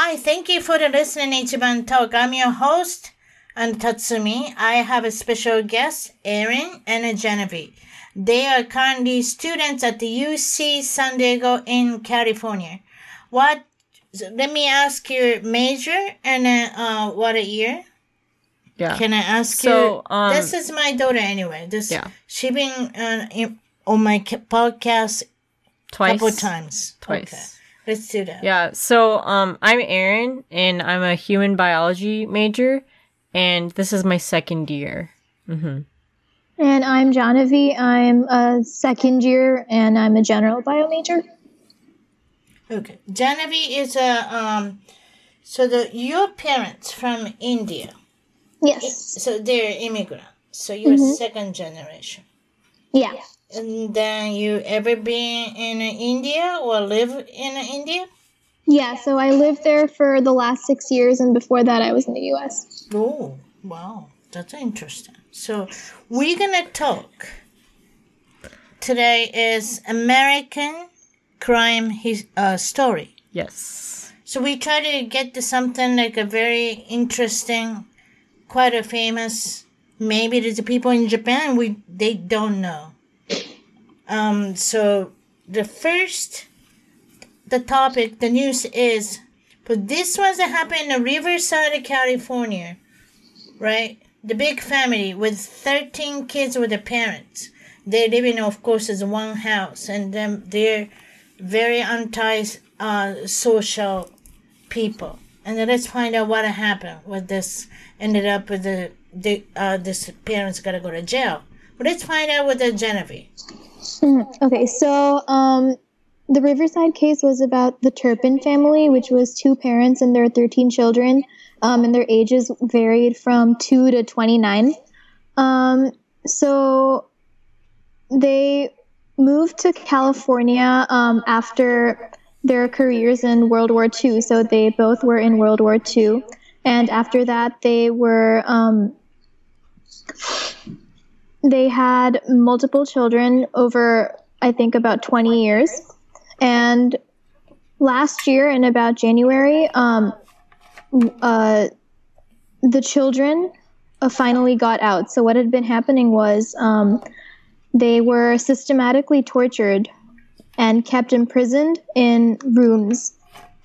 Hi, thank you for the listening Ichiban Talk. I'm your host, and Tatsumi. I have a special guest, Erin and Genevieve. They are currently students at the UC San Diego in California. What? Let me ask your major and uh, uh, what a year. Yeah. Can I ask So, you? um, this is my daughter anyway. This Yeah. she been uh, in, on my podcast Twice. couple times. Twice. Okay, let's. Yeah. So, um, I'm Aaron, and I'm a human biology major, and this is my second year. hmm And I'm Genevieve. I'm a second year and I'm a general bio major. Okay. Genevieve is a um. So the your parents from India. Yes. So they're immigrant. So you're second generation. Yeah. And then you ever been in India or live in India? Yeah, so I lived there for the last six years, and before that, I was in the US. Oh, wow. That's interesting. So we're gonna talk. Today is American crime his uh, story. Yes. So we try to get to something like a very interesting, quite a famous. Maybe there's people in Japan we they don't know. Um. So the first, the topic, the news is, but this was that happened in Riverside California, right? The big family with thirteen kids with the parents. They live in, of course, is one house, and then they're very anti uh, people. And then let's find out what happened with this. Ended up with the, the uh, this parents gotta go to jail. But let's find out with the Genevieve. Mhm. Okay, so um, the Riverside case was about the Turpin family, which was two parents and their 13 children, um, and their ages varied from 2 to 29. Um, so they moved to California um, after their careers in World War II. So they both were in World War II. And after that, they were um, they had multiple children over i think about 20 years and last year in about january um, uh, the children uh, finally got out so what had been happening was um, they were systematically tortured and kept imprisoned in rooms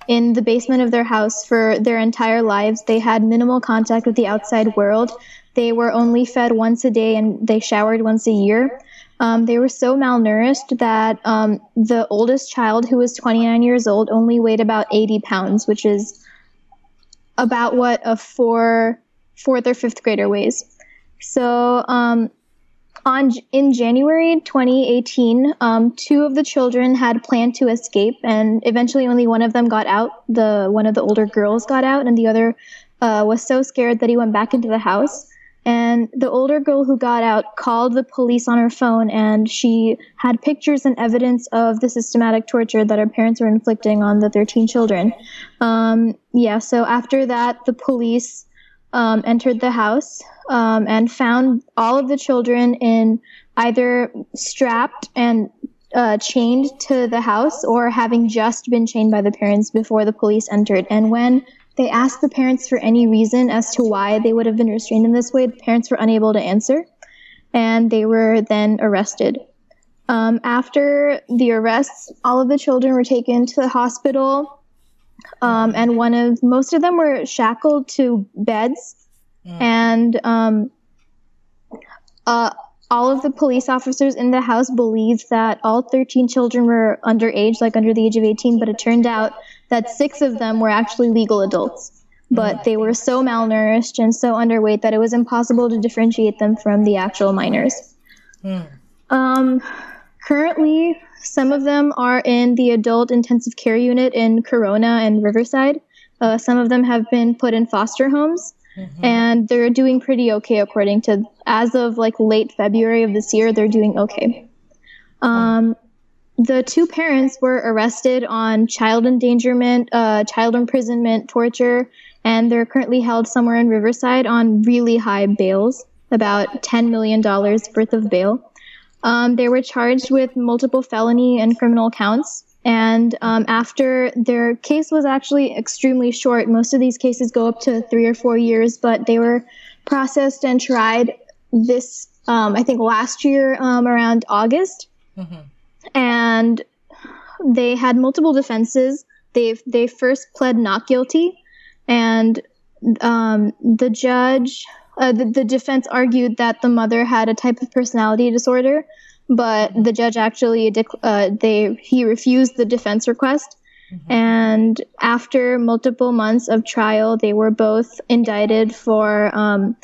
in the basement of their house for their entire lives. They had minimal contact with the outside world. They were only fed once a day and they showered once a year. Um, they were so malnourished that um, the oldest child, who was 29 years old, only weighed about 80 pounds, which is about what a four, fourth or fifth grader weighs. So um, on in January 2018, um, two of the children had planned to escape, and eventually only one of them got out. The one of the older girls got out, and the other uh, was so scared that he went back into the house. And the older girl who got out called the police on her phone, and she had pictures and evidence of the systematic torture that her parents were inflicting on the 13 children. Um, yeah, so after that, the police um, entered the house um, and found all of the children in either strapped and uh, chained to the house or having just been chained by the parents before the police entered. And when they asked the parents for any reason as to why they would have been restrained in this way, the parents were unable to answer, and they were then arrested. Um, after the arrests, all of the children were taken to the hospital, um, and one of most of them were shackled to beds, and um, uh, all of the police officers in the house believed that all 13 children were underage, like under the age of 18, but it turned out that six of them were actually legal adults. But they were so malnourished and so underweight that it was impossible to differentiate them from the actual minors. Um, currently, some of them are in the adult intensive care unit in Corona and Riverside. Uh, some of them have been put in foster homes, and they're doing pretty okay according to as of like late February of this year. They're doing okay. Um, the two parents were arrested on child endangerment, uh, child imprisonment, torture, and they're currently held somewhere in Riverside on really high bails, about $10 million worth of bail. Um, they were charged with multiple felony and criminal counts. And um, after their case was actually extremely short, most of these cases go up to three or four years, but they were processed and tried this, um, I think, last year um, around August. And they had multiple defenses. They they first pled not guilty, and um, the judge, uh, the, the defense argued that the mother had a type of personality disorder, but the judge actually uh, they he refused the defense request. And after multiple months of trial, they were both indicted for. Um,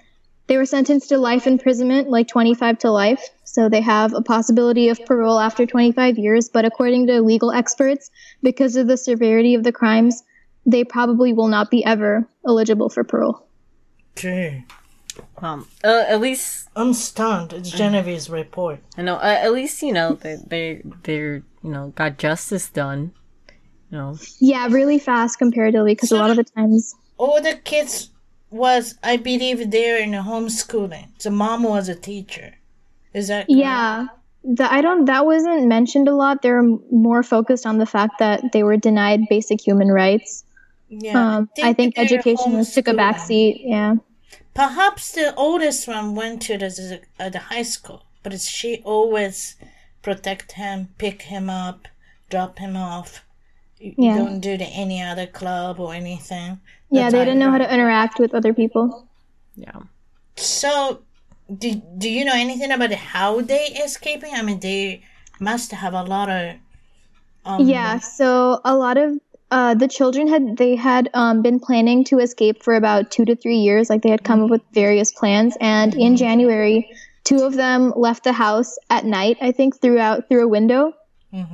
they were sentenced to life imprisonment, like 25 to life. So they have a possibility of parole after 25 years. But according to legal experts, because of the severity of the crimes, they probably will not be ever eligible for parole. Gee, Um, uh, at least I'm stunned. It's Genevieve's report. I know. Uh, at least you know they they they're you know got justice done. You know. Yeah, really fast comparatively, because a lot of the times, All the kids was, I believe, they're in homeschooling. The mom was a teacher. Is that correct? yeah, the, I don't. That wasn't mentioned a lot. They're more focused on the fact that they were denied basic human rights. Yeah. Um, I think they're education was took a backseat. Yeah. Perhaps the oldest one went to the, uh, the high school, but it's- she always protect him, pick him up, drop him off. You, you Yeah. don't do the any other club or anything. Yeah, That's they didn't know how to interact with other people. Yeah. So, do, do you know anything about how they escaping? I mean, they must have a lot of. Um, Yeah, so a lot of uh, the children had they had um, been planning to escape for about two to three years. Like they had come up with various plans, and in January, two of them left the house at night. I think throughout through a window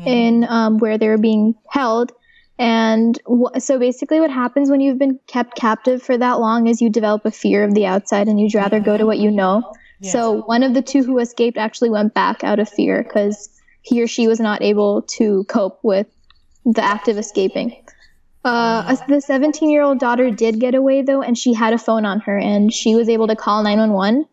in um, where they were being held. And wh- so basically, what happens when you've been kept captive for that long is you develop a fear of the outside, and you'd rather go to what you know. So one of the two who escaped actually went back out of fear because he or she was not able to cope with the act of escaping. Uh, the 17 year old daughter did get away though, and she had a phone on her, and she was able to call 911.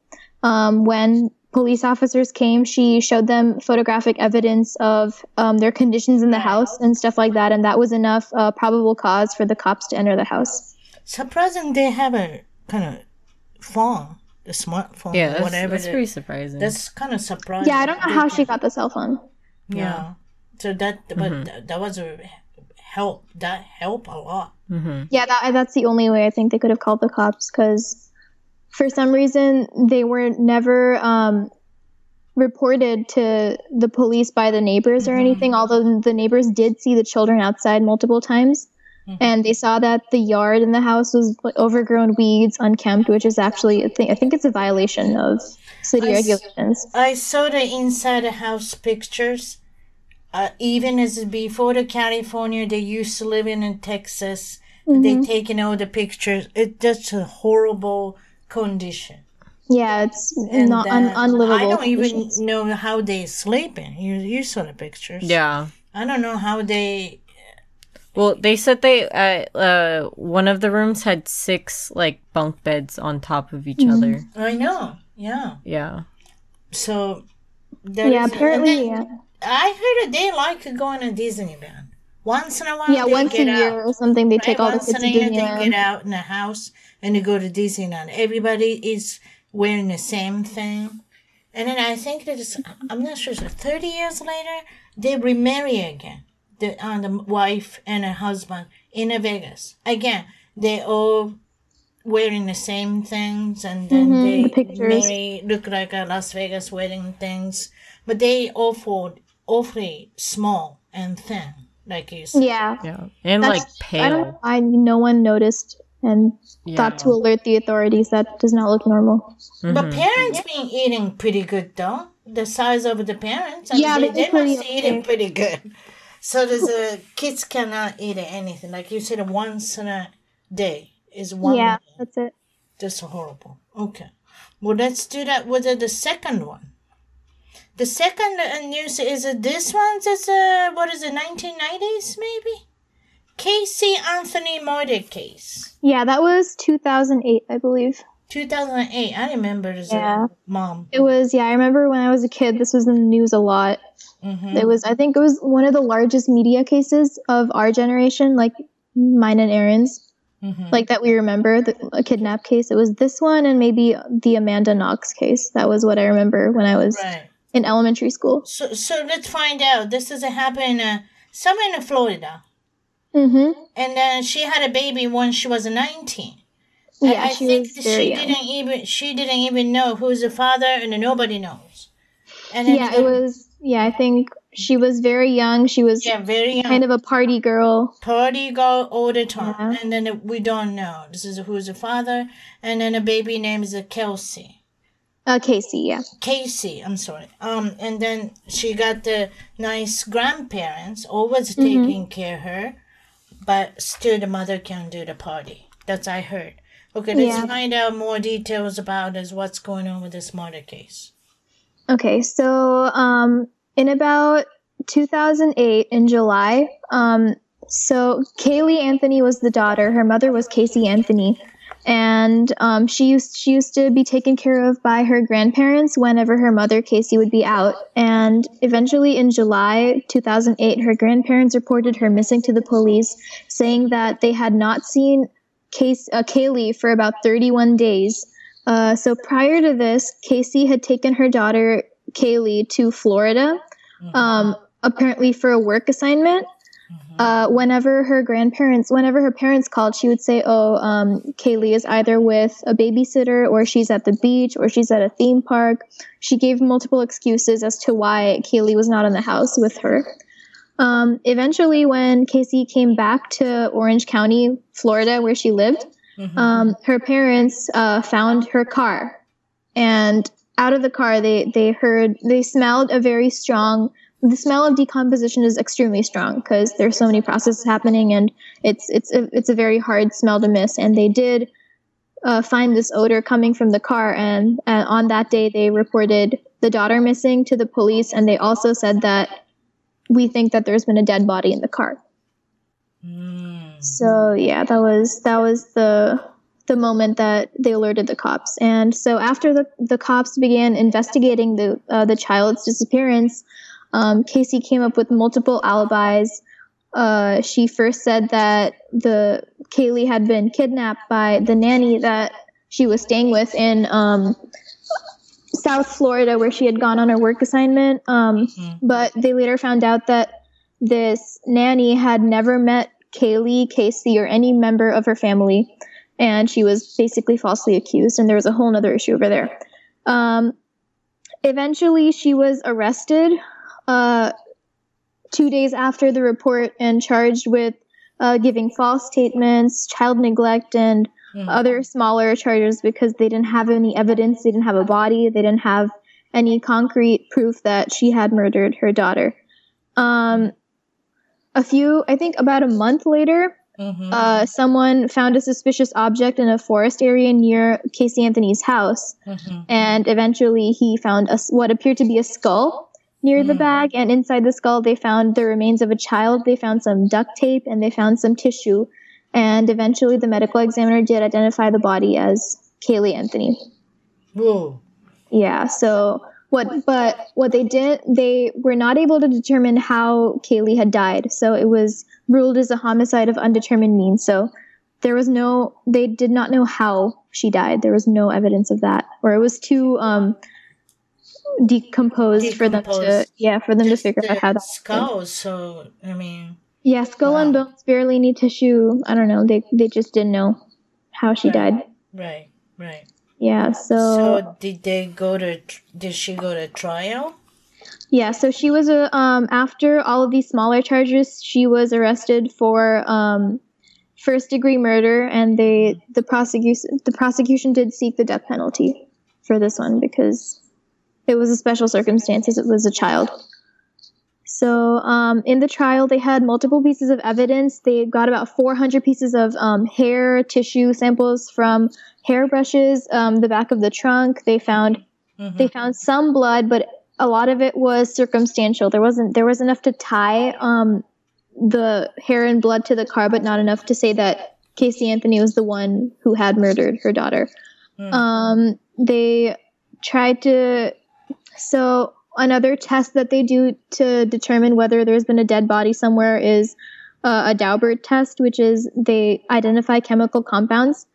Um, when police officers came, she showed them photographic evidence of um, their conditions in the house and stuff like that, and that was enough uh, probable cause for the cops to enter the house. Surprising they have a kind of phone, the smartphone, Yeah. That's, whatever. that's that- pretty surprising. That's kind of surprising. Yeah, I don't know how she got the cell phone. Yeah. So that, but mm-hmm. that, that was a help. That helped a lot. Mm-hmm. Yeah, that, that's the only way I think they could have called the cops because for some reason they were never um, reported to the police by the neighbors or mm-hmm. anything, although the neighbors did see the children outside multiple times. And they saw that the yard in the house was overgrown weeds, unkempt, which is actually, a thing. I think it's a violation of city I s- regulations. I saw the inside the house pictures. Uh, even as before the California, they used to live in, in Texas. They taken all the pictures. It's just a horrible condition. Yeah, it's And not un- unlivable. I don't even know how they sleeping. You you saw the pictures. yeah. I don't know how they. Well, they said they uh, uh one of the rooms had six like bunk beds on top of each Mm-hmm. other. I know. Yeah. Yeah. So. there Yeah, is- apparently, then yeah. I heard that they like going to Disneyland. Once in a while. Yeah, once a year out. or something, they Right, take all the kids to year they get out in the house and they go to Disneyland. Everybody is wearing the same thing. And then I think that it's, I'm not sure, so 30 years later, they remarry again. The, uh, the wife and her husband in a Vegas. Again, they all wearing the same things, and then Mhm, they the marry look like a Las Vegas wedding things, but they awful awfully small and thin, like you said. Yeah. Yeah. And That's- like I don't know why no one noticed and Yeah. thought to alert the authorities that does not look normal. But Mhm. parents been eating pretty good though. The size of the parents, and Yeah, they, they they eat pretty must eating okay. pretty good. So there's a kids cannot eat anything. Like you said, once in a day is one. yeah, meal. that's it. That's horrible. Okay. Well, let's do that with the second one. The second uh, news is this one's is uh, what is it, 1990s maybe? Casey Anthony murder case. Yeah, that was 2008, I believe. 2008. I remember as Yeah. a mom. It was, yeah, I remember when I was a kid, this was in the news a lot. hmm It was, I think it was one of the largest media cases of our generation, like mine and Aaron's, hmm like that we remember, the, a kidnap case. It was this one and maybe the Amanda Knox case. That was what I remember when I was Right. In elementary school. So, so let's find out. This is a happen uh, somewhere in Florida. hmm And then she had a baby when she was 19. Yeah, I, she think was that very she young. didn't even she didn't even know who's the father, and nobody knows. And then Yeah, it was, yeah, I think she was very young. She was yeah, very young. kind of a party girl. party girl all the time, Yeah. and then we don't know. This is who's the father, and then a baby name is Kelsey. Uh, Casey, yeah. Casey, I'm sorry. Um, and then she got the nice grandparents always Mhm. taking care of her, but still the mother can't do the party. That's I heard. Okay, let's Yeah. find out more details about is what's going on with this murder case. Okay, so um, in about 2008, in July, um, so Kaylee Anthony was the daughter. Her mother was Casey Anthony, and um, she used she used to be taken care of by her grandparents whenever her mother Casey would be out. And eventually, in July 2008, her grandparents reported her missing to the police, saying that they had not seen Case, uh, Kaylee for about 31 days. Uh, so prior to this, Casey had taken her daughter Kaylee to Florida, um, apparently for a work assignment. Uh, whenever her grandparents, whenever her parents called, she would say, "Oh, um, Kaylee is either with a babysitter, or she's at the beach, or she's at a theme park." She gave multiple excuses as to why Kaylee was not in the house with her. Um, eventually, when Casey came back to Orange County, Florida, where she lived, Mhm. um, her parents uh, found her car, and out of the car, they they heard they smelled a very strong. The smell of decomposition is extremely strong because there's so many processes happening, and it's it's a, it's a very hard smell to miss. And they did uh, find this odor coming from the car, and uh, on that day, they reported the daughter missing to the police, and they also said that we think that there's been a dead body in the car. Mm. So yeah, that was that was the the moment that they alerted the cops. And so after the the cops began investigating the uh, the child's disappearance, um, Casey came up with multiple alibis. Uh, she first said that the Kaylee had been kidnapped by the nanny that she was staying with in um, South Florida, where she had gone on her work assignment. Um, Mhm. But they later found out that this nanny had never met Kaylee, Casey, or any member of her family, and she was basically falsely accused. And there was a whole other issue over there. Um, eventually, she was arrested uh, two days after the report and charged with uh, giving false statements, child neglect, and Mhm. other smaller charges because they didn't have any evidence, they didn't have a body, they didn't have any concrete proof that she had murdered her daughter. Um, a few, I think about a month later, Mhm. uh, someone found a suspicious object in a forest area near Casey Anthony's house, Mhm. and eventually he found a, what appeared to be a skull near the Mm. bag, and inside the skull they found the remains of a child. They found some duct tape and they found some tissue, and eventually the medical examiner did identify the body as Kaylee Anthony. Whoa. Yeah. So what? But what they did, they were not able to determine how Kaylee had died. So it was ruled as a homicide of undetermined means. So there was no. They did not know how she died. There was no evidence of that, or it was too um decomposed, for them to. Yeah, for them to figure out how that. happened. skull. So I mean, Yeah, skull and bones, barely any tissue. I don't know. They they just didn't know how she Right. died. Right. Right. Yeah, so, So did they go to? Did she go to trial? yeah, so she was a um after all of these smaller charges, she was arrested for um first degree murder and they the prosecution the prosecution did seek the death penalty for this one because it was a special circumstances it was a child. So um, in the trial, they had multiple pieces of evidence. They got about 400 pieces of um, hair tissue samples from hairbrushes, um, the back of the trunk. They found Mhm. they found some blood, but a lot of it was circumstantial. There wasn't there was enough to tie um, the hair and blood to the car, but not enough to say that Casey Anthony was the one who had murdered her daughter. Mm. Um, they tried to. So another test that they do to determine whether there's been a dead body somewhere is uh, a Daubert test, which is they identify chemical compounds.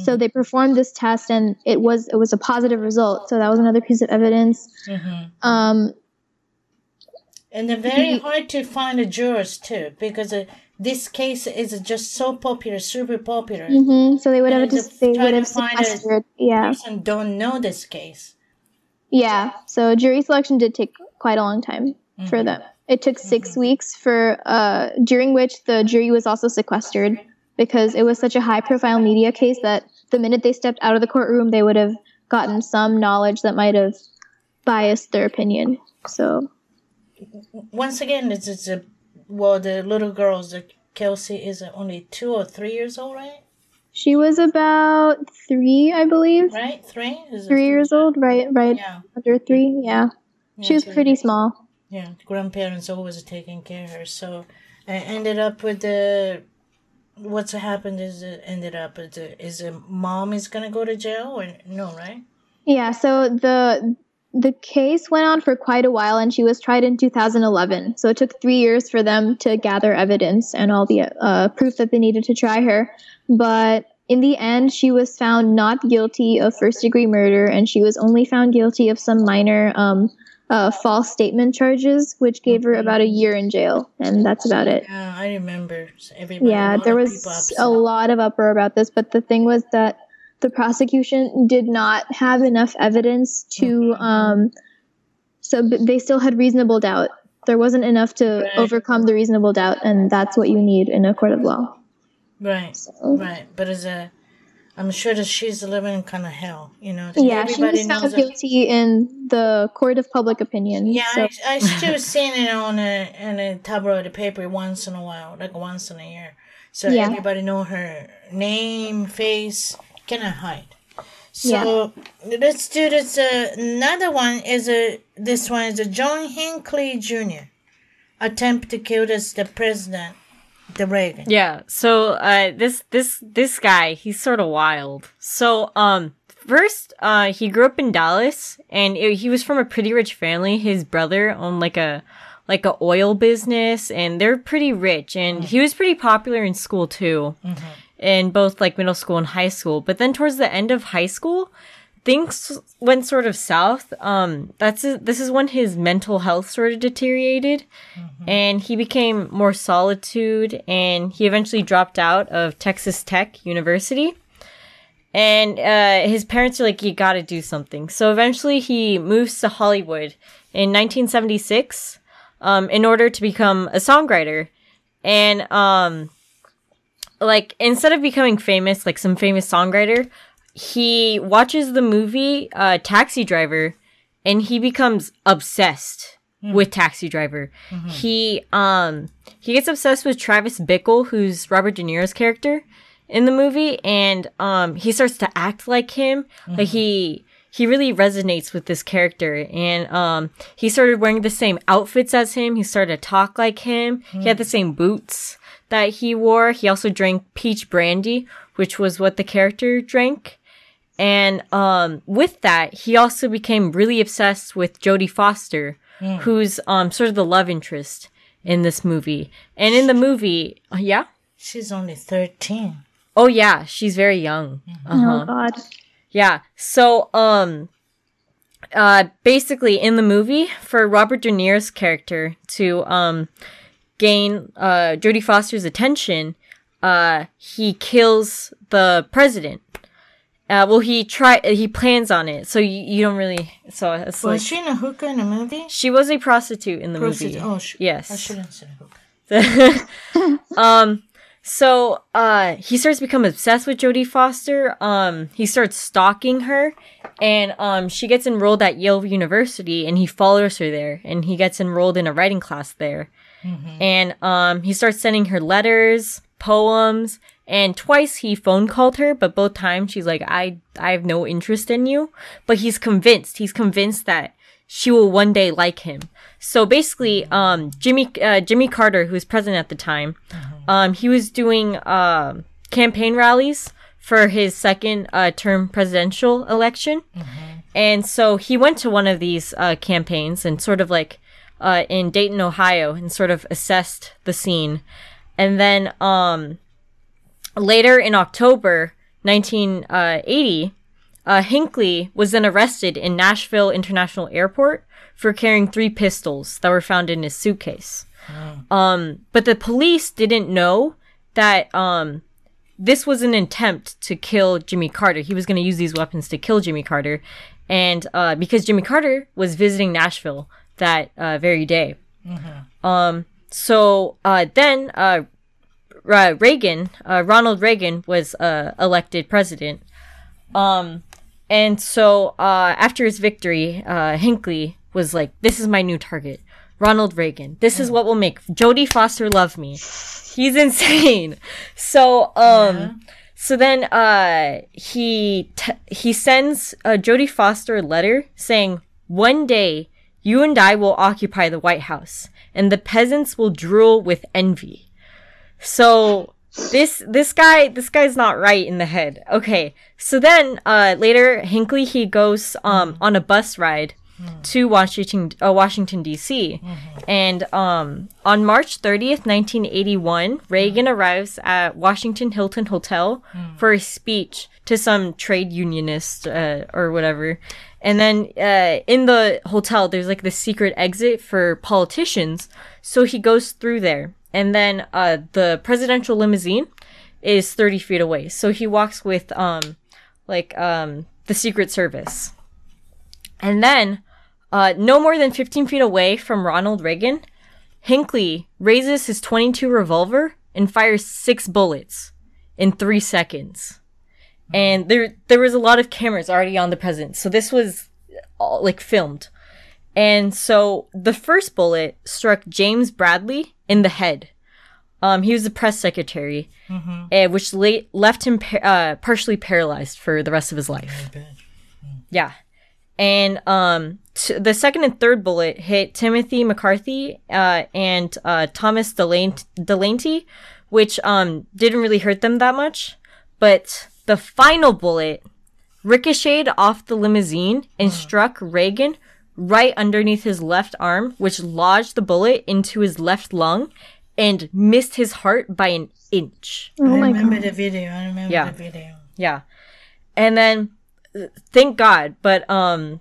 So they performed this test, and it was it was a positive result. So that was another piece of evidence. Mhm. Um, And they're very hard to find the jurors too, because uh, this case is just so popular, super popular. mhm, So they would And have to just they would have find a- sequestered. Yeah, Person don't know this case. Yeah. So jury selection did take quite a long time for Mhm. them. It took 6 weeks for uh, during which the jury was also sequestered because it was such a high profile media case that the minute they stepped out of the courtroom, they would have gotten some knowledge that might have biased their opinion. So Once again, it's, it's a well, the little girls, the Kelsey is only two or three years old, right? She was about three, I believe. Right, three. Is Three years old, right? Right Yeah. under three. Yeah, she was pretty small. Yeah, grandparents always taking care of her. So I ended up with the. What's happened is it ended up with the, is the mom is gonna go to jail or no, right? Yeah, so the the case went on for quite a while, and she was tried in 2011. So it took three years for them to gather evidence and all the uh, proof that they needed to try her. But in the end, she was found not guilty of first degree murder, and she was only found guilty of some minor um, uh, false statement charges, which gave her about a year in jail, and that's about it. Yeah, I remember everybody. Yeah, there was a lot of uproar about this, but the thing was that the prosecution did not have enough evidence to, um, so b- they still had reasonable doubt. There wasn't enough to Right. overcome the reasonable doubt, and that's what you need in a court of law. Right, So, right. But as a, I'm sure that she's living in kind of hell. You know, yeah, she was found that- guilty in the court of public opinion. Yeah, so, I, I still seen it on a in a tabloid paper once in a while, like once in a year. So Yeah. everybody know her name, face, cannot hide. So let's do this. Uh, another one is a this one is a John Hinckley Jr. attempt to kill this the president, the Reagan. Yeah. So uh this this this guy, he's sort of wild. So um first uh he grew up in Dallas and it, he was from a pretty rich family. His brother owned like a like a oil business and they're pretty rich and he was pretty popular in school too. In both like middle school and high school. But then towards the end of high school, things went sort of south. Um, that's this is when his mental health sort of deteriorated, and he became more solitude, and he eventually dropped out of Texas Tech University. And uh, his parents are like, "You got to do something." So eventually, he moves to Hollywood in 1976 um, in order to become a songwriter, and um, like instead of becoming famous like some famous songwriter he watches the movie uh, taxi driver and he becomes obsessed with taxi driver. He um he gets obsessed with travis bickle who's robert de niro's character in the movie and um he starts to act like him like he he really resonates with this character and um he started wearing the same outfits as him. He started to talk like him. He had the same boots that he wore he also drank peach brandy which was what the character drank and um with that he also became really obsessed with jodie foster who's um sort of the love interest in this movie and in the movie uh, yeah She's only thirteen. oh yeah she's very young uh-huh Oh God. yeah. So, um, uh, basically in the movie, for Robert De Niro's character to, um, gain, uh, Jodie Foster's attention, uh, he kills the president. Uh, well, he try he plans on it, so you, you don't really. So it's Was like she in a hookah in a movie? she was a prostitute in the Prostitute. movie. Oh, sh- Yes. I shouldn't say hookah. um so uh he starts to become obsessed with Jodie Foster. Um he starts stalking her and um she gets enrolled at Yale University and he follows her there and he gets enrolled in a writing class there. And um he starts sending her letters, poems, and twice he phone called her, but both times she's like I I have no interest in you, but he's convinced. He's convinced that she will one day like him. So basically, um, Jimmy uh, Jimmy Carter, who was president at the time, um, he was doing uh, campaign rallies for his second uh, term presidential election, and so he went to one of these uh, campaigns and sort of like uh, in Dayton, Ohio, and sort of assessed the scene, and then um, later in October 1980 uh, Hinckley was then arrested in Nashville International Airport for carrying three pistols that were found in his suitcase. Um, but the police didn't know that um, this was an attempt to kill Jimmy Carter. He was going to use these weapons to kill Jimmy Carter, and uh, because Jimmy Carter was visiting Nashville that uh, very day. Um, so uh, then uh, Ra- Reagan, uh, Ronald Reagan, was uh, elected president. Um, and so uh, after his victory, uh, Hinckley was like, "This is my new target, Ronald Reagan. This is what will make Jodie Foster love me." He's insane. So um, so then uh, he t- he sends uh, Jodie Foster a letter saying, "One day you and I will occupy the White House, and the peasants will drool with envy." So this this guy this guy's not right in the head. Okay. So then uh later Hinckley he goes um on a bus ride to Washington uh, Washington DC. And um on March 30th, 1981, Reagan arrives at Washington Hilton Hotel for a speech to some trade unionist uh, or whatever. And then uh, in the hotel, there's like the secret exit for politicians. So he goes through there. And then uh, the presidential limousine is 30 feet away. So he walks with um, like um, the Secret Service. And then, uh, no more than 15 feet away from Ronald Reagan, Hinckley raises his 22 revolver and fires six bullets in three seconds. And there, there was a lot of cameras already on the president, so this was all, like filmed. And so the first bullet struck James Bradley in the head. Um, he was the press secretary, uh, which la- left him par- uh, partially paralyzed for the rest of his life. Yeah. And um, t- the second and third bullet hit Timothy McCarthy uh, and uh, Thomas Delaney, Delaney, which um, didn't really hurt them that much. But the final bullet ricocheted off the limousine and struck Reagan right underneath his left arm, which lodged the bullet into his left lung and missed his heart by an inch. Oh I my remember god. the video. I remember Yeah. the video. Yeah. And then thank God, but um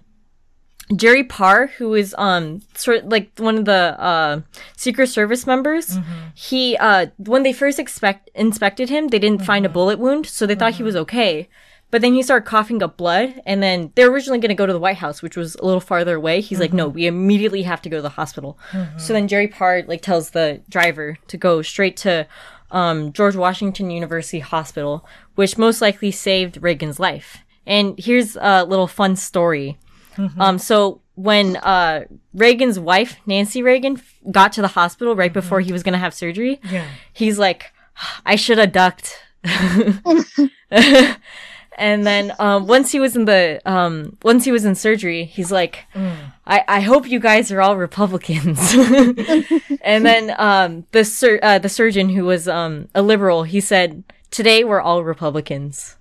Jerry Parr, who is um sort of like one of the uh Secret Service members, he uh when they first expect inspected him, they didn't find a bullet wound, so they thought he was okay. But then he started coughing up blood, and then they're originally going to go to the White House, which was a little farther away. He's like, "No, we immediately have to go to the hospital." So then Jerry Parr like tells the driver to go straight to um, George Washington University Hospital, which most likely saved Reagan's life. And here's a little fun story. Um, so when uh, Reagan's wife, Nancy Reagan, f- got to the hospital right before he was going to have surgery, Yeah. he's like, I should have ducked. and then um, once he was in the um, once he was in surgery, he's like, I, I hope you guys are all Republicans. and then um, the sur- uh, the surgeon who was um, a liberal, he said, today we're all Republicans.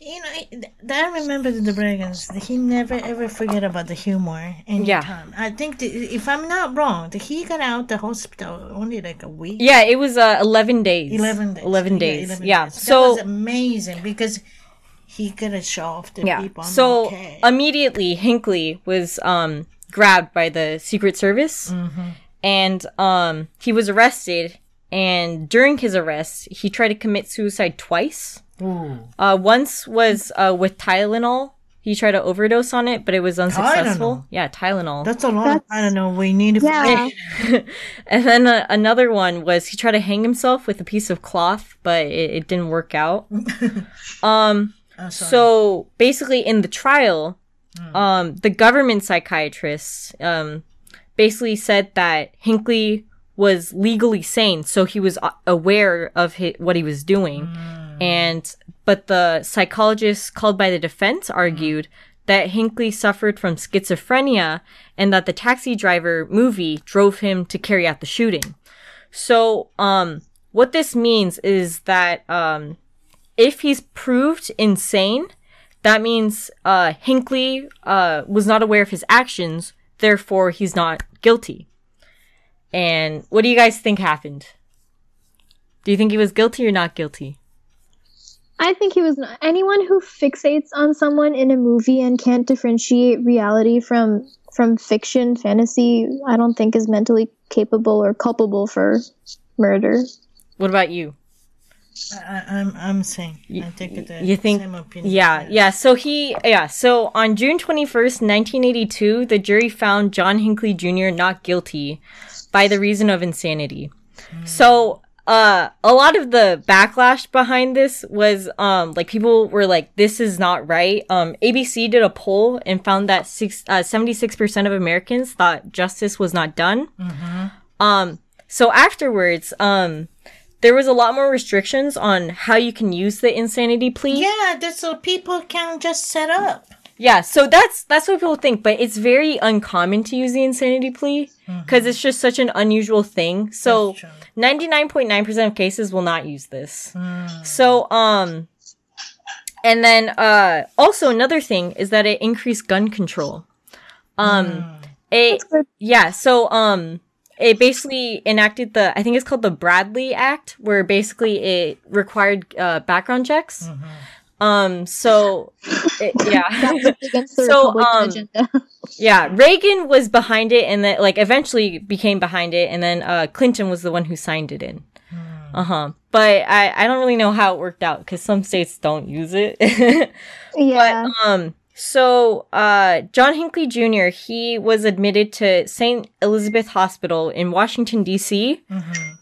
You know, I remember the Reagans. He never ever forget about the humor anytime. Yeah. I think, the, if I'm not wrong, the, he got out the hospital only like a week. Yeah, it was uh, 11 days. 11 days. 11 Yeah, days. 11 yeah. days. So was amazing because he could have show off the yeah. people. I'm So okay. immediately Hinckley was um grabbed by the Secret Service Mm-hmm. and um he was arrested and during his arrest he tried to commit suicide twice. Ooh. Uh, once was uh, with Tylenol. He tried to overdose on it, but it was unsuccessful. Tylenol? Yeah, Tylenol. That's a lot of, I don't know, we need to Yeah. and then uh, another one was he tried to hang himself with a piece of cloth, but it, it didn't work out. um, Oh, so basically, in the trial, um, the government psychiatrist um, basically said that Hinckley was legally sane, so he was uh, aware of hi what he was doing, and but the psychologist called by the defense argued that Hinckley suffered from schizophrenia and that the taxi driver movie drove him to carry out the shooting. So, um, what this means is that um, if he's proved insane, that means uh, Hinckley uh, was not aware of his actions, therefore he's not guilty. And what do you guys think happened? Do you think he was guilty or not guilty? I think he was not. Anyone who fixates on someone in a movie and can't differentiate reality from from fiction, fantasy, I don't think is mentally capable or culpable for murder. What about you? I, I'm I'm saying I think the you think- same opinion. Yeah, yeah. So he, yeah. So on June 21st, 1982, the jury found John Hinckley Jr. not guilty by the reason of insanity. Mm. So, uh, a lot of the backlash behind this was, um, like people were like, this is not right. Um, ABC did a poll and found that six, uh, 76% of Americans thought justice was not done. Um, so afterwards, um, there was a lot more restrictions on how you can use the insanity plea. Yeah, that's so people can just set up. Yeah, so that's that's what people think, but it's very uncommon to use the insanity plea because it's just such an unusual thing. So That's true. ninety nine point nine percent of cases will not use this. So um, and then uh, also another thing is that it increased gun control. Um, it yeah, so um, it basically enacted the I think it's called the Bradley Act, where basically it required uh, background checks. Um, so it, yeah. So, um. Yeah, Reagan was behind it and then like eventually became behind it and then uh Clinton was the one who signed it in. Uh-huh. But I I don't really know how it worked out cuz some states don't use it. yeah. But um so uh John Hinckley Jr. he was admitted to St. Elizabeth Hospital in Washington DC,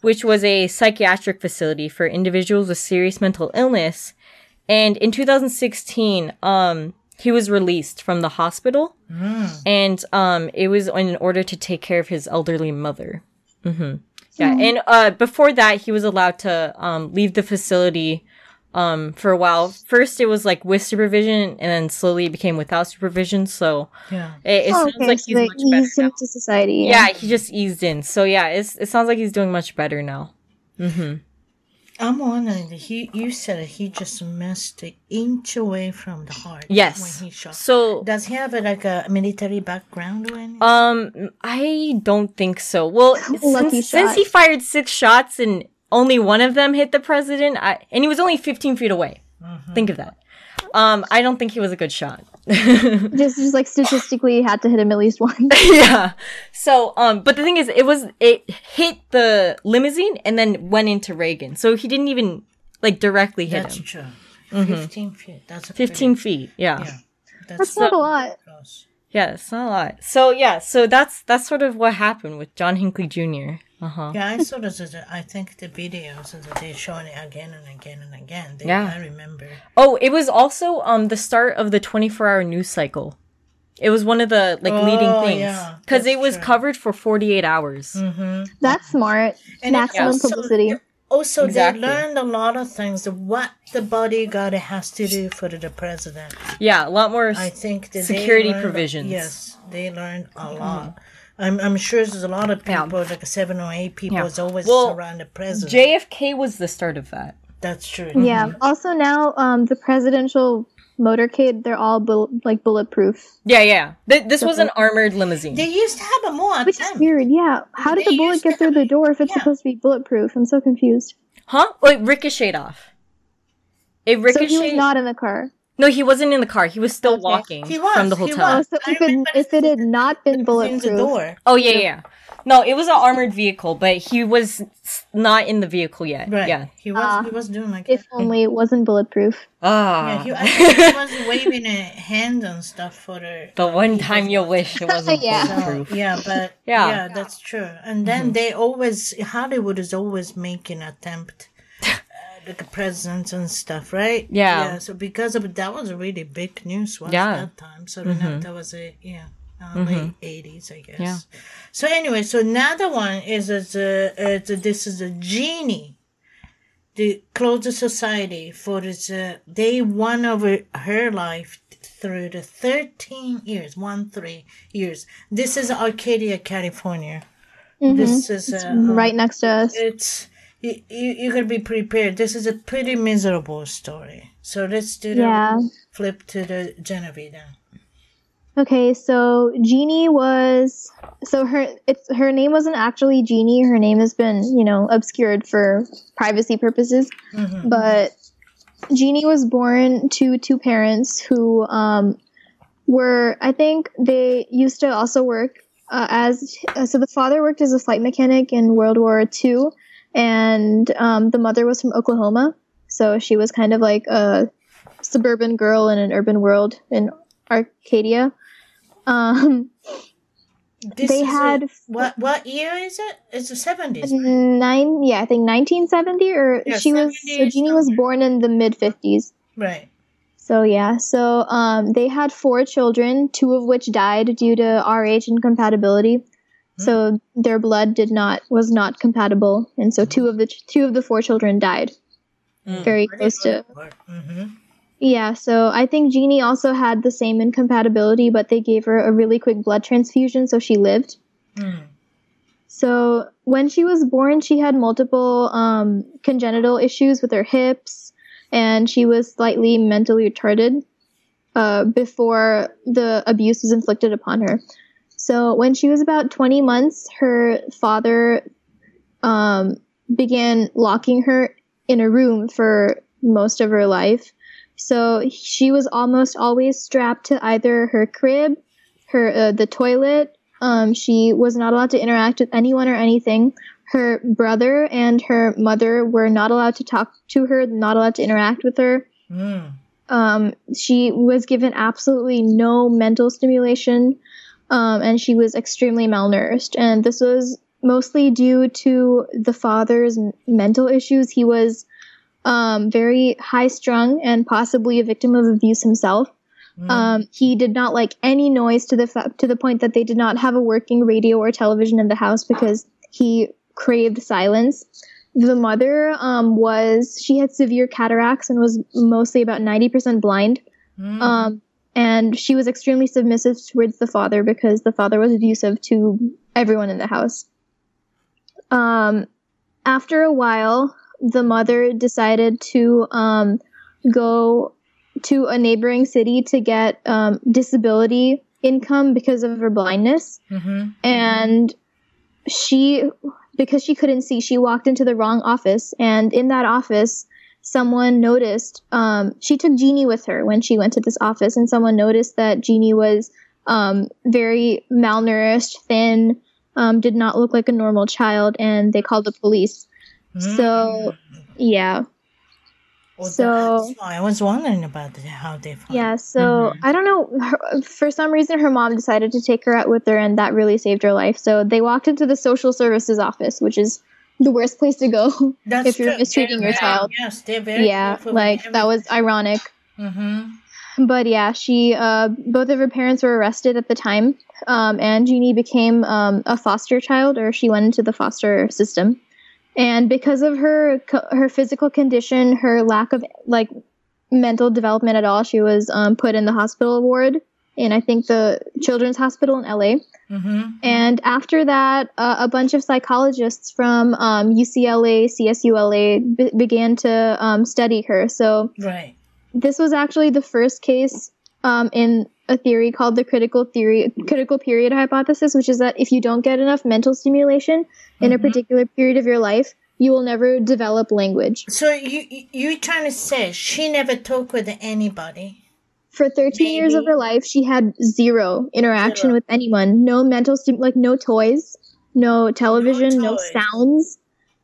which was a psychiatric facility for individuals with serious mental illness. And in 2016, um he was released from the hospital. And um it was in order to take care of his elderly mother. Hmm yeah and uh before that he was allowed to um leave the facility um for a while. First it was like with supervision and then slowly it became without supervision. So Yeah. it, it Oh, sounds okay, like so he's they much better eased him now. to society. yeah. He just eased in. So yeah it's, it sounds like he's doing much better now I'm wondering. He, you said he just missed an inch away from the heart. yes When he shot. so Does he have a, like a military background or anything? Um, I don't think so. Well, since, since he fired six shots and only one of them hit the president, I, and he was only 15 feet away. Think of that. Um, I don't think he was a good shot. Just, just like statistically had to hit him at least once. yeah. So, um, but the thing is, it was it hit the limousine and then went into Reagan. So he didn't even like directly hit That's him. true. Fifteen feet. That's a 15 pretty- feet. Yeah. Yeah. That's, That's not a lot. close. Yeah, it's not a lot. So yeah, so that's that's sort of what happened with John Hinckley Jr. Uh huh. Yeah, I saw this. I think the videos that they showing it again and again and again. They, Yeah. I remember. Oh, it was also um the start of the 24-hour news cycle. It was one of the like leading Oh, things because that's it was true. covered for 48 hours. Mm-hmm. That's smart. And it Maximum also- publicity. Also, Exactly. they learned a lot of things. What the bodyguard has to do for the president. Yeah, a lot more. I think that Security learned, provisions. Yes, they learned a lot. I'm, I'm sure there's a lot of Yeah. people, like seven or eight people, Yeah. is always Well, around the president. JFK was the start of that. That's true. Yeah. Also now, um, the presidential motorcade, they're all bull- like bulletproof. Yeah, yeah. Th- this was an armored limousine. They used to have a more Which is weird, yeah. How did They the bullet get through the door if it's yeah. supposed to be bulletproof? I'm so confused. huh? Oh, it ricocheted off. It So ricocheted. he was not in the car. no, he wasn't in the car. He was still Okay. walking He was, from the he hotel. Oh, was. so if it, if it had not been in the bulletproof, door. Oh yeah, yeah. Yeah. No, it was an armored vehicle, but he was not in the vehicle yet. Right. Yeah. He was Ah. he was doing like If that. only it wasn't bulletproof. Ah. Yeah, he, I think he was waving a hand and stuff for the the one time you wish it wasn't Yeah. bulletproof. So, yeah, but Yeah. yeah. that's true. And then they always Hollywood is always making attempt uh, like presidents and stuff, right? Yeah. Yeah. So because of that was a really big news was Yeah. that time. So then Mhm. that was a yeah. Uh, late eighties, I guess. Yeah. So anyway, so another one is is uh, it's, uh, this is a genie, the closed society for this. Uh, they won over her life through the thirteen years, one three years. This is Arcadia, California. Mhm. This is uh, right next to us. It's you, you. You gotta be prepared. This is a pretty miserable story. So let's do the Yeah. flip to the Genevieve then. Okay, so Genie was so her it's her name wasn't actually Genie. Her name has been, you know, obscured for privacy purposes. Mhm. But Genie was born to two parents who um, were, I think, they used to also work uh, as. Uh, so the father worked as a flight mechanic in World War II, and um, the mother was from Oklahoma. So she was kind of like a suburban girl in an urban world in Arcadia. Um, This they is a- had what what year is it? It's the seventies. nine, yeah, I think 1970, or Yeah, she was. So 70 Genie was born in the mid 50s. Right. So yeah, so um, they had four children, two of which died due to RH incompatibility. So their blood did not was not compatible, and so two of the two of the four children died. Mm. Very close to Mm-hmm. Yeah. So I think Genie also had the same incompatibility, but they gave her a really quick blood transfusion, so she lived. Mm. So when she was born, she had multiple um, congenital issues with her hips, and she was slightly mentally retarded uh, before the abuse was inflicted upon her. So when she was about 20 months, her father um, began locking her in a room for most of her life. So she was almost always strapped to either her crib, her uh, the toilet, um, she was not allowed to interact with anyone or anything. Her brother and her mother were not allowed to talk to her, not allowed to interact with her. Mm. Um, she was given absolutely no mental stimulation, um, and she was extremely malnourished. And this was mostly due to the father's mental issues. He was um, very high strung and possibly a victim of abuse himself. Mm. Um, he did not like any noise to the fa- to the point that they did not have a working radio or television in the house because he craved silence. The mother um, was she had severe cataracts and was mostly about ninety percent blind. Mm. Um, and she was extremely submissive towards the father because the father was abusive to everyone in the house. Um, after a while, the mother decided to um, go to a neighboring city to get um, disability income because of her blindness. Mhm. And she, because she couldn't see, she walked into the wrong office. And in that office, someone noticed, um, she took Genie with her when she went to this office, and someone noticed that Genie was um, very malnourished, thin, um, did not look like a normal child, and they called the police. So, yeah. Oh, so- I was wondering about how they found. Yeah, so I don't know. Her, for some reason, her mom decided to take her out with her, and that really saved her life. So they walked into the social services office, which is the worst place to go That's if you're true. mistreating They're your very- child. Yes, they're very. Yeah, like that was ironic. Mm-hmm. But yeah, she, uh, both of her parents were arrested at the time, um, and Genie became um, a foster child, or she went into the foster system. And because of her her physical condition, her lack of like mental development at all, she was um, put in the hospital ward in I think the Children's Hospital in LA. Mm-hmm. And after that, uh, a bunch of psychologists from um, UCLA, CSULA b- began to um, study her. So Right. this was actually the first case um, in a theory called the critical theory critical period hypothesis which is that if you don't get enough mental stimulation in a Mhm. particular period of your life you will never develop language So you you you trying to say she never talked with anybody? for 13 years of her life she had zero interaction Zero. with anyone no mental stim- like no toys no television, no, toys. sounds,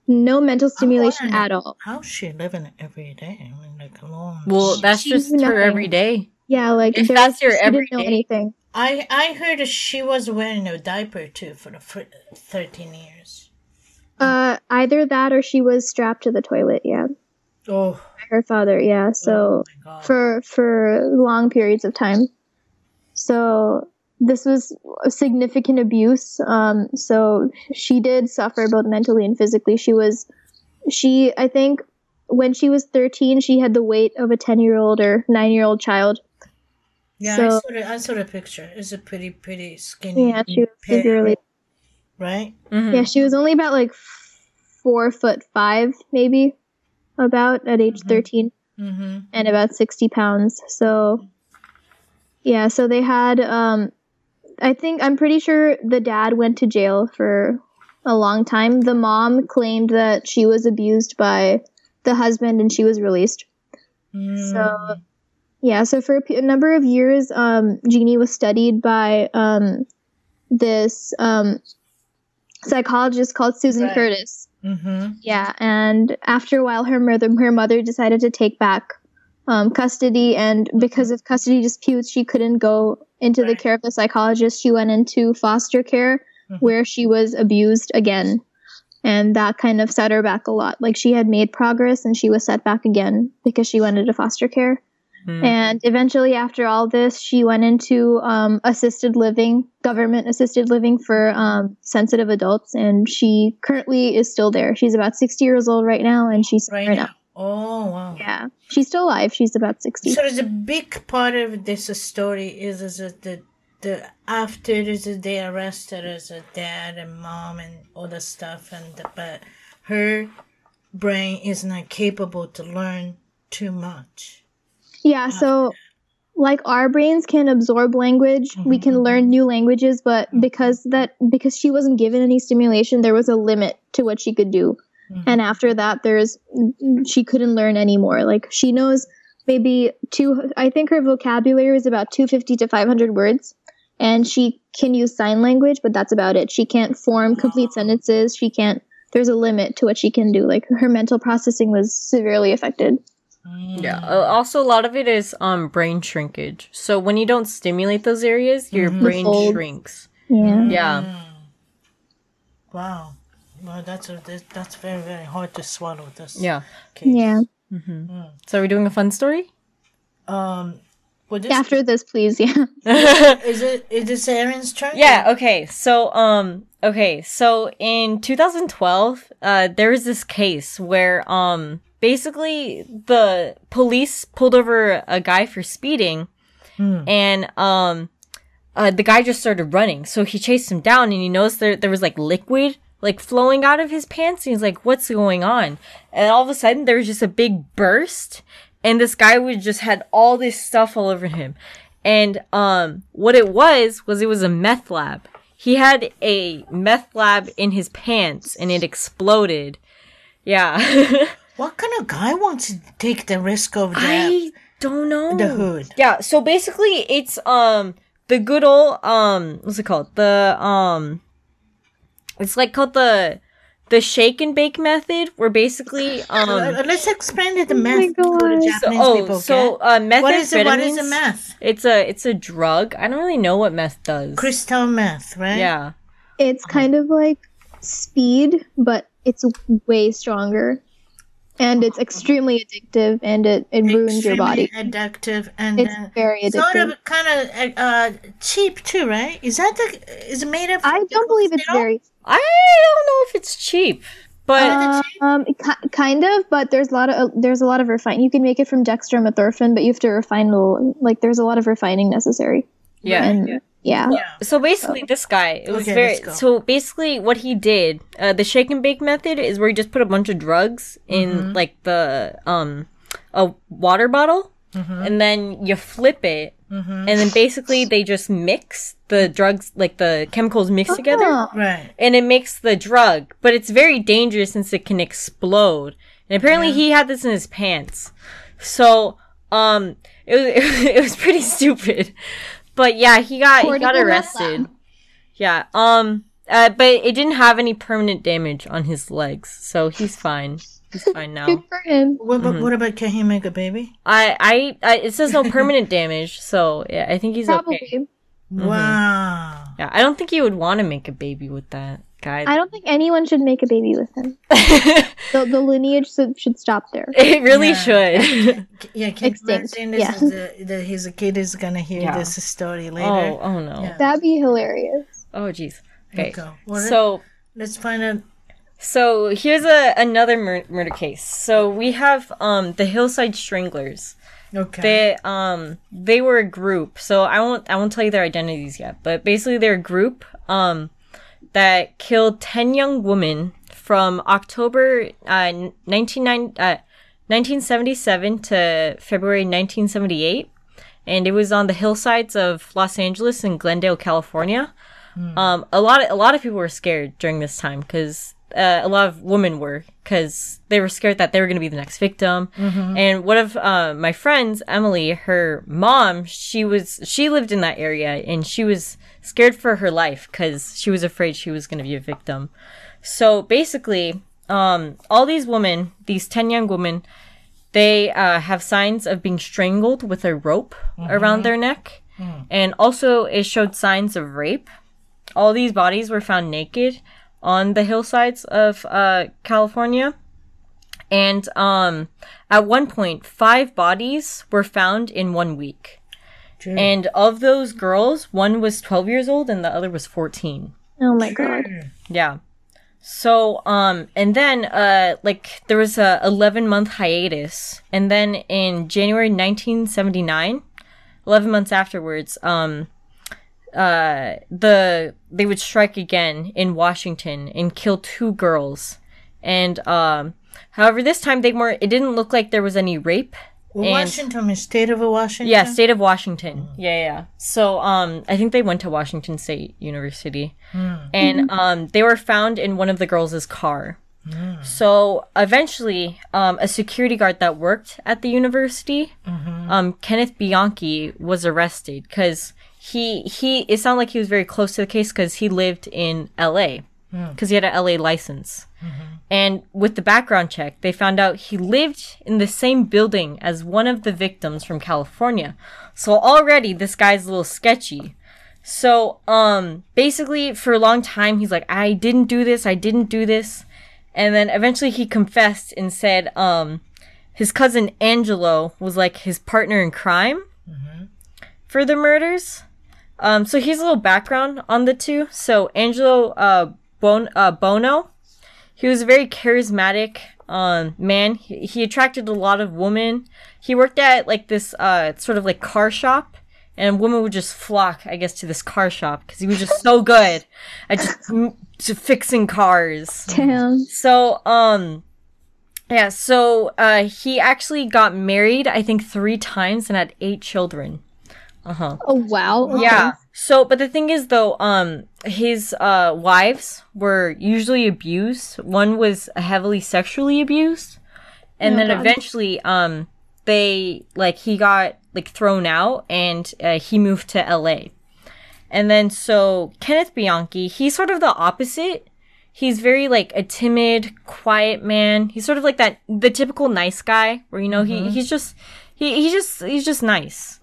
no mental stimulation at all. How's she living every day? I mean, like alone. Well, that's she just knew her every day. Yeah, like If there that's your she didn't know anything. I I heard she was wearing a diaper too for the fir- thirteen years. Uh, either that or she was strapped to the toilet. Yeah, Oh, her father. Yeah, so oh for for long periods of time. So this was a significant abuse. Um, so she did suffer both mentally and physically. She was, she I think when she was thirteen, she had the weight of a ten year old or nine year old child. Yeah, I saw the I saw the picture. It's a pretty pretty skinny. Yeah, she was pale, severely. right. Mhm. Yeah, she was only about like four foot five, maybe, about at age Mhm. thirteen. Mm-hmm. and about 60 pounds. So, yeah, so they had, um, I think, I'm pretty sure the dad went to jail for a long time. The mom claimed that she was abused by the husband and she was released. Mm. So, yeah, so for a, p- a number of years, um, Genie was studied by um, this um, psychologist called Susan Right. Curtiss. Mm-hmm. Yeah, and after a while, her mother her mother decided to take back um, custody, and because of custody disputes, she couldn't go into the care of the psychologist. She went into foster care, Mhm. where she was abused again, and that kind of set her back a lot. Like she had made progress, and she was set back again because she went into foster care. Mhm. And eventually, after all this, she went into um, assisted living, government assisted living for um, sensitive adults, and she currently is still there. She's about 60 years old right now, and she's Right now. Oh wow. Yeah, she's still alive. She's about 60. So there's a big part of this story is is that the the after they arrested as a dad and mom and all the stuff and the, but her brain is not capable to learn too much. Yeah, so like our brains can absorb language, we can Mhm. learn new languages, but because that because she wasn't given any stimulation, there was a limit to what she could do. Mhm. And after that, there's she couldn't learn anymore. Like she knows maybe two. I think her vocabulary is about two fifty to five hundred words, and she can use sign language, but that's about it. She can't form complete sentences. She can't. There's a limit to what she can do. Like her mental processing was severely affected. Mm. Yeah. uh, Also, a lot of it is um brain shrinkage. So when you don't stimulate those areas, your Mhm. Brain folds. shrinks. Yeah. Yeah. Mm. Wow. Well, that's a, that's very very hard to swallow. This. Yeah. case. Yeah. hmm Mm. So are we doing a fun story? Um. Well, this, After this, please. Yeah. is it is this Aaron's turn? Yeah, okay. So um okay, so in 2012, uh there was this case where um basically the police pulled over a guy for speeding Hmm. and um uh the guy just started running. So he chased him down and he noticed there there was like liquid like flowing out of his pants and he's like what's going on? And all of a sudden there was just a big burst and this guy would just had all this stuff all over him. And um what it was was it was a meth lab. He had a meth lab in his pants and it exploded. Yeah. What kind of guy wants to take the risk of that? I don't know. the hood. Yeah, so basically it's um the good old um what's it called? The um it's like called the the shake and bake method where basically Uh, um let's explain it the Oh my math so the gosh. so, Japanese oh people so get. uh methamphetamines what is it? What is a meth? It's a it's a drug. I don't really know what meth does. Crystal meth, right? Yeah. It's kind of like speed, but it's way stronger. And it's extremely addictive and it, it ruins your Extremely body. addictive and It's uh, very sort addictive. of kind of uh, cheap too, right? Is that the is it made of? I don't believe it's very I don't know if it's cheap, but Uh, um ki- kind of, but there's a lot of there's a lot of refining You can make it from dextromethorphan, but you have to refine a little. Like there's a lot of refining necessary. yeah. And yeah, Yeah. So basically, this guy, it was Okay, very. let's go. So basically, what he did, uh, the shake and bake method is where you just put a bunch of drugs in Mm-hmm. like the um a water bottle, Mm-hmm. and then you flip it, and then basically they just mix the drugs, like the chemicals mix together, Oh. Right. and it makes the drug. But it's very dangerous since it can explode. And apparently, he had this in his pants. So um, it was it was pretty stupid. But yeah, he got he got arrested. Yeah. Um uh, but it didn't have any permanent damage on his legs, so he's fine. He's fine now. Good for him. What about, Mm-hmm. what about can he make a baby? I, I, I, it says no permanent damage, so yeah, I think he's Probably. okay. Wow. Yeah, I don't think he would want to make a baby with that guy. I don't think anyone should make a baby with him. The, the lineage should, should stop there. it really Yeah. should. Yeah, can you Extinct, imagine this yeah. is the, the, his kid is gonna hear Yeah. this story later? oh, oh no. Yeah. That'd be hilarious. Oh, jeez. Okay. Okay. Well, So, let's find out. so here's a another mur- murder case. So we have um the Hillside Stranglers. Okay. They um they were a group. So I won't I won't tell you their identities yet, but basically they're a group um that killed 10 young women from October uh 19, uh, 1977 to February 1978 and it was on the hillsides of Los Angeles and Glendale, California. Um, a lot of a lot of people were scared during this time because uh, a lot of women were because they were scared that they were going to be the next victim. And one of uh, my friends, Emily, her mom, she was she lived in that area and she was scared for her life because she was afraid she was going to be a victim. So basically, um, all these women, these ten young women, they uh, have signs of being strangled with a rope around their neck. And also, it showed signs of rape. All these bodies were found naked on the hillsides of uh, California. And um, at one point, five bodies were found in one week. Gee. And of those girls, one was 12 years old and the other was 14. Oh my god. Yeah. So, um, and then, uh, like, there was a 11 month hiatus. And then in January 1979, 11 months afterwards, um, uh, the, they would strike again in Washington and kill two girls. And, um, however, this time they weren't, it didn't look like there was any rape. Well, and- Washington, is state of Washington. Yeah, state of Washington. Yeah, yeah, yeah. So, um, I think they went to Washington State University, and um, they were found in one of the girls' car. So eventually, um, a security guard that worked at the university, um, Kenneth Bianchi, was arrested because he he. It sounded like he was very close to the case because he lived in L.A. because he had a LA license. And with the background check, they found out he lived in the same building as one of the victims from California. So already this guy's a little sketchy. So um basically for a long time he's like I didn't do this, I didn't do this. And then eventually he confessed and said um his cousin Angelo was like his partner in crime for the murders. Um, so here's a little background on the two. So Angelo uh, bon- uh, Buono, he was a very charismatic um, man. He, he attracted a lot of women. He worked at like this uh, sort of like car shop, and women would just flock, I guess, to this car shop because he was just so good at just m- fixing cars. Damn. So, um, yeah, so, uh, he actually got married, I think, three times and had eight children. Oh wow. Okay. Yeah. So, but the thing is, though, um, his, uh, wives were usually abused. One was heavily sexually abused. And Oh, then God. eventually, um, they, like, he got, like, thrown out and, uh, he moved to LA. And then, so, Kenneth Bianchi, he's sort of the opposite. He's very, like, a timid, quiet man. He's sort of like that, the typical nice guy where, you know, he, he's just, he, he just, he's just nice.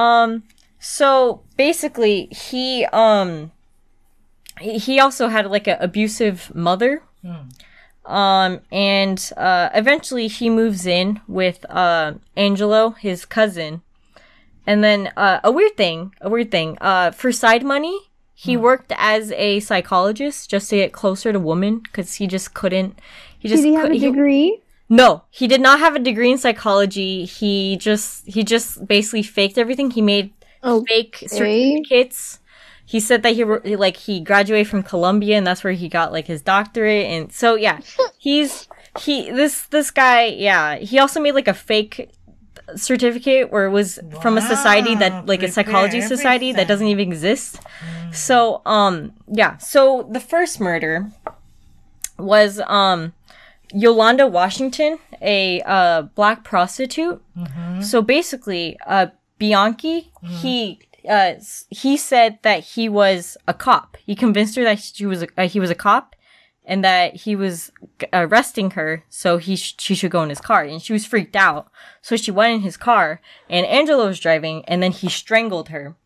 Um, so basically, he um, he he also had like an abusive mother. Um, and uh, eventually he moves in with uh Angelo, his cousin. And then uh, a weird thing, a weird thing. Uh, for side money, he worked as a psychologist just to get closer to women because he just couldn't. He just Did he have a degree? No, he did not have a degree in psychology. He just he just basically faked everything. He made Oh, fake certificates. He said that he were- like he graduated from Columbia and that's where he got like his doctorate. And so yeah, he's he this this guy yeah he also made like a fake certificate where it was from a society that like a prepare psychology society that doesn't even exist. So um yeah, so the first murder was um Yolanda Washington, a uh, black prostitute. So basically, uh, Bianchi, he uh, he said that he was a cop. He convinced her that she was a, uh, he was a cop, and that he was arresting her, so he sh- she should go in his car. And she was freaked out, so she went in his car, and Angelo was driving, and then he strangled her.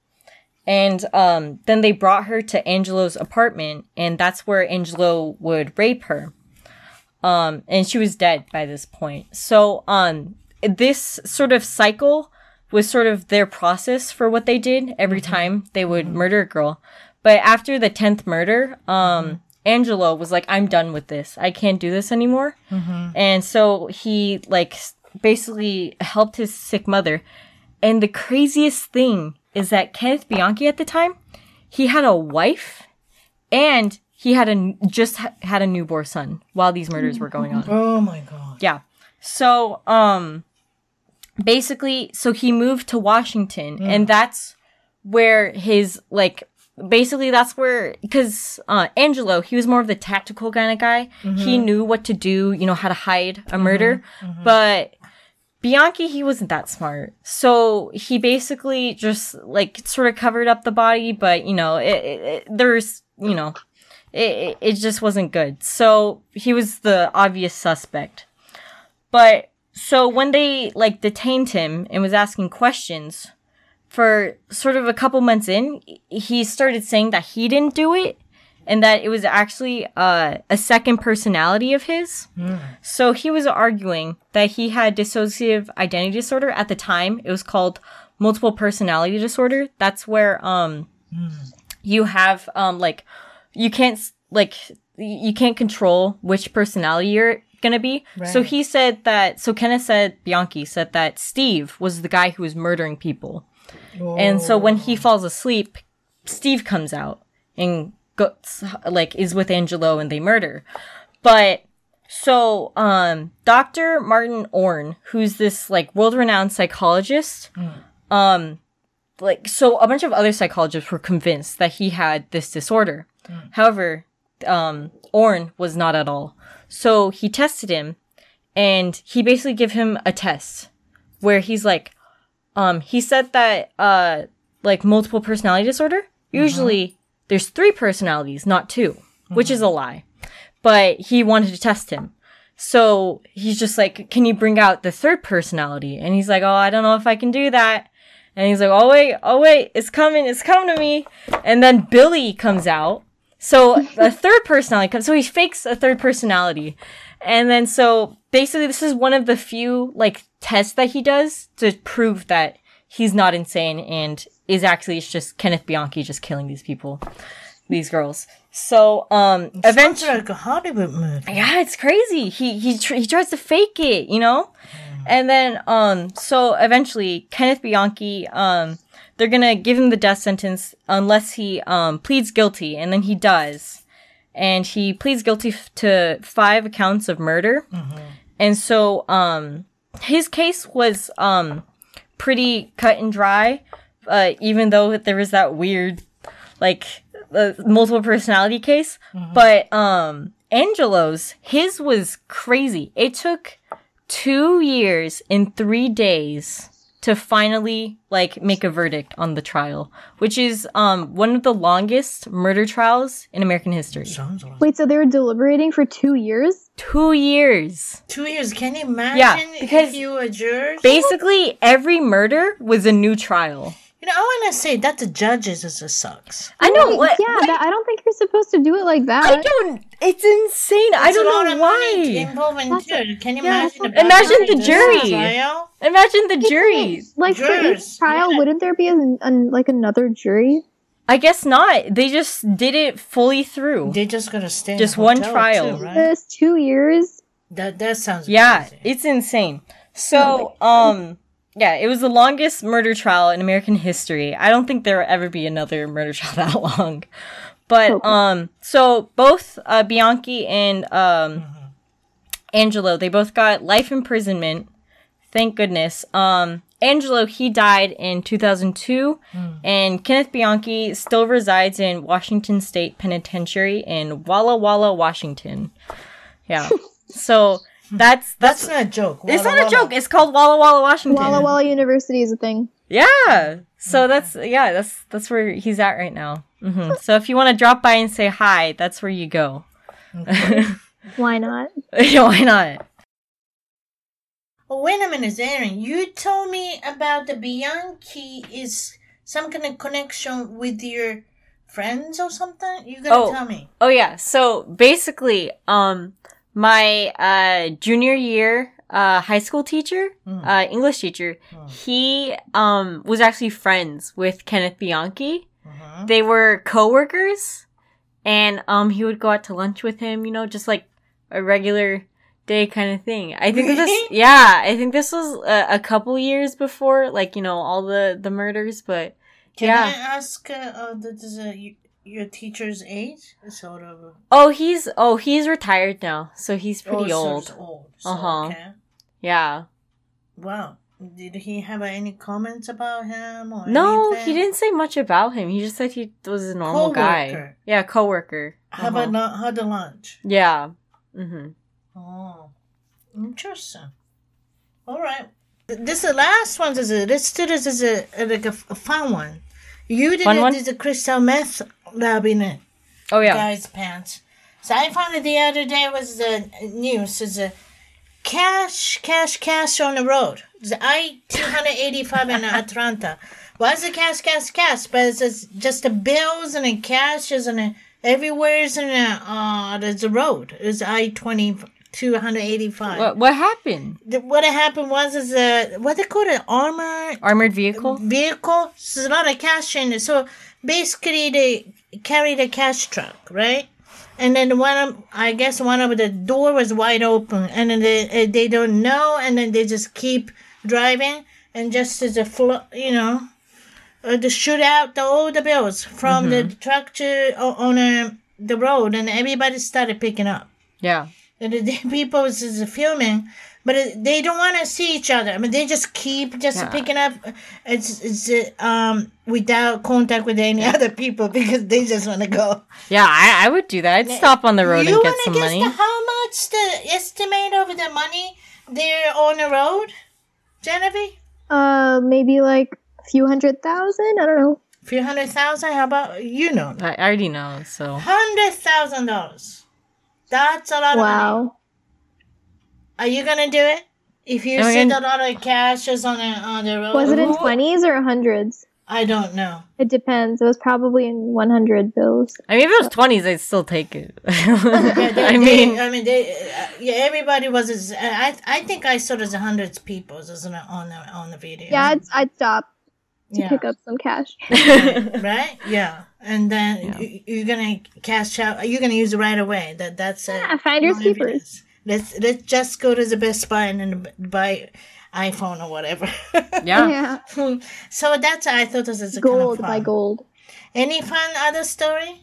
And um, then they brought her to Angelo's apartment, and that's where Angelo would rape her. Um, and she was dead by this point. So um, this sort of cycle was sort of their process for what they did every time they would murder a girl. But after the tenth murder, um, Angelo was like, "I'm done with this. I can't do this anymore." And so he like basically helped his sick mother. And the craziest thing is that Kenneth Bianchi at the time, he had a wife, and he had a just ha- had a newborn son while these murders were going on. Oh my god. Yeah. So, um, basically, so he moved to Washington, and that's where his like basically that's where because uh, Angelo he was more of the tactical kind of guy. He knew what to do, you know, how to hide a murder, but. Bianchi, he wasn't that smart. So he basically just like sort of covered up the body, but you know, it, it, it- there's, you know, it, it- just wasn't good. So he was the obvious suspect. But so when they like detained him and was asking questions for sort of a couple months in, he started saying that he didn't do it and that it was actually uh, a second personality of his. So he was arguing that he had dissociative identity disorder at the time. It was called multiple personality disorder. That's where um you have um like you can't like you can't control which personality you're gonna be. So he said that. So Kenneth said Bianchi said that Steve was the guy who was murdering people, and so when he falls asleep, Steve comes out and goes like is with Angelo and they murder. But so um Dr. Martin Orne, who's this like world-renowned psychologist, um like so a bunch of other psychologists were convinced that he had this disorder. However, um Orne was not at all. So he tested him and he basically gave him a test where he's like um he said that uh like multiple personality disorder. Usually there's three personalities not 2 which is a lie. But he wanted to test him. So he's just like can you bring out the third personality? And he's like oh i don't know if i can do that. And he's like oh wait oh wait it's coming it's coming to me. And then billy comes out so a third personality comes. So he fakes a third personality, and then so basically this is one of the few like tests that he does to prove that he's not insane and is actually it's just Kenneth Bianchi just killing these people, these girls. So um Sounds eventually. like a Hollywood movie. Yeah, it's crazy. He he tr- he tries to fake it, you know, and then um so eventually Kenneth Bianchi um they're gonna give him the death sentence unless he um pleads guilty, and then he does, and he pleads guilty f- to five accounts of murder, and so um his case was um pretty cut and dry, uh, even though there was that weird like uh, multiple personality case. But um angelo's his was crazy. It took two years and three days to finally like make a verdict on the trial which is um one of the longest murder trials in american history Sounds Wait, so they were deliberating for two years? two years two years. Can you imagine Yeah, because if you were jurors? basically every murder was a new trial you know, I want to say that the judges is just sucks. i know Wait, what Yeah, that, I don't think you're supposed to do it like that. i don't it's insane i It's a don't lot know of money why involved into it. Can you Yeah, imagine? the Imagine the jury. imagine the jury. Like for each trial, yeah. wouldn't there be an, an, like another jury? I guess not. They just did it fully through. They just gotta stay. in Just one trial. too, right? This two years. That that sounds. Yeah, crazy. it's insane. So, um, yeah, it was the longest murder trial in American history. I don't think there will ever be another murder trial that long. But Okay. um, so both uh, Bianchi and um, Angelo, they both got life imprisonment. Thank goodness. Um, Angelo, he died in 2002, and Kenneth Bianchi still resides in Washington State Penitentiary in Walla Walla, Washington. Yeah. so that's That's that's not a joke. it's Walla not a joke. It's called Walla Walla, Washington. Walla Walla University is a thing. Yeah. So that's yeah, that's that's where he's at right now. hmm So if you want to drop by and say hi, that's where you go. Why not? Why not? Oh, wait a minute, Aaron. You told me about the Bianchi is some kind of connection with your friends or something. You gotta Oh. tell me. Oh yeah. So basically, um, my uh junior year uh high school teacher, uh English teacher, he um was actually friends with Kenneth Bianchi. Mhm. They were coworkers, and um he would go out to lunch with him. You know, just like a regular day kind of thing. I think this, yeah, I think this was a, a couple years before, like you know, all the the murders, but. Can Yeah. I ask uh, uh, the, the, y- your teacher's age? Sort of. Oh, he's oh he's retired now, so he's pretty oh, old. of old. So, Uh-huh. Okay. Yeah. Wow. Did he have any comments about him or No, anything? he didn't say much about him. He just said he was a normal guy. Yeah, coworker. How Uh-huh. about lu- how the lunch? Yeah. Mm-hmm. Oh, interesting. All right. This the last one is a this is a like a, a fun one. You did Fun it one? as a crystal meth lab in it, Oh yeah. guy's pants. So I found it the other day was the news is a cash, cash, cash on the road. The I two hundred eighty five in Atlanta. Why is it cash, cash, cash? But it's just, just the bills and the cashes and the, everywhere's in the uh there's a road. It's I twenty two hundred eighty five. What what happened? The- what happened was is a what they call it armor Armored vehicle? vehicle. So there's a lot of cash in it. So basically, they carried a cash truck, right? And then one of, I guess one of the door was wide open, and then they eh, they don't know, and then they just keep driving, and just as a flow, you know, uh, to shoot out the, all the bills from the truck to on the road, and everybody started picking up. Yeah. And the the people is filming, but it, they don't want to see each other. I mean, they just keep just Yeah. picking up. It's it's uh, um without contact with any other people because they just want to go. Yeah, I, I would do that. I'd stop on the road you and get wanna some guess money. The, how much the estimate of the money they're on the road, Genevieve? Uh, maybe like a few hundred thousand. I don't know. Few hundred thousand. How about you know? I I already know, so Hundred thousand dollars. That's a lot of money. Wow. Are you gonna do it? If you I see mean- a lot of cash is on the on the road, Was it in twenties or hundreds? I don't know. It depends. It was probably in one hundred bills. I mean, if it was twenties, I'd still take it. Yeah, they, I they- mean, I mean, they, uh, yeah, everybody was. as- I, I think I saw as hundreds of people isn't it, on the on the video. Yeah, I'd, I'd stop to Yeah. pick up some cash. right. Yeah, and then you, you're gonna cash out. You're gonna use it right away. That that's it. Yeah, finders No keepers. Let's let's just go to the Best Buy and buy iPhone or whatever. yeah. Yeah. so that's I thought this is a Gold kind of by gold. Any fun other story?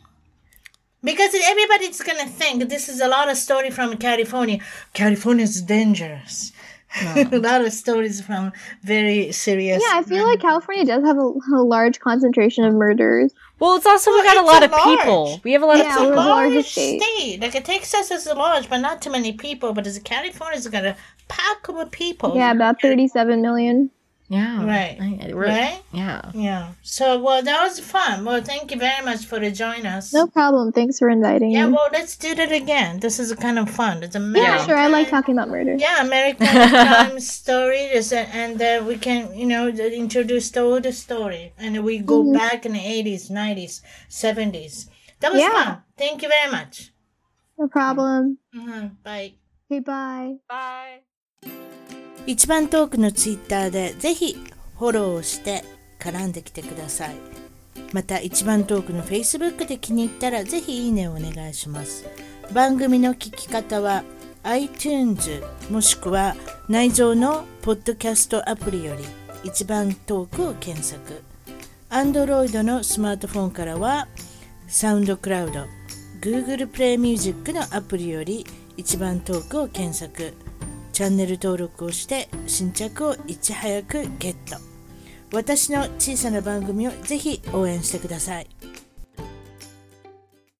Because everybody's gonna think this is a lot of story from California. California is dangerous. a lot of stories from very serious. Yeah, I feel like California does have a, a large concentration of murders. Well, it's also we got a lot a of large. people. We have a lot Yeah, of we're people. the large largest state. state. Like Texas is large, but not too many people. But as California's got a pack of people. Yeah, about thirty-seven million. Yeah. Right. I- we're- Right? Yeah. Yeah. So well, that was fun. Well, thank you very much for joining us. No problem. Thanks for inviting me. Yeah. me. Well, let's do that again. This is kind of fun. It's a yeah, American. sure. I like talking about murder. Yeah, American crime stories, and uh, we can, you know, introduce the older story, and we go Mhm. back in the eighties, nineties, seventies. That was Yeah. fun. Thank you very much. No problem. hmm Bye. Okay, bye. Bye. 一番トークのツイッターでぜひフォローして絡んできてください。また一番トークの Facebook で気に入ったらぜひいいねをお願いします。番組の聞き方は iTunes もしくは内蔵のポッドキャストアプリより一番トークを検索。Android のスマートフォンからはサウンドクラウド Google プレイミュージックのアプリより一番トークを検索。チャンネル登録をして新着をいち早くゲット。私の小さな番組をぜひ応援してください。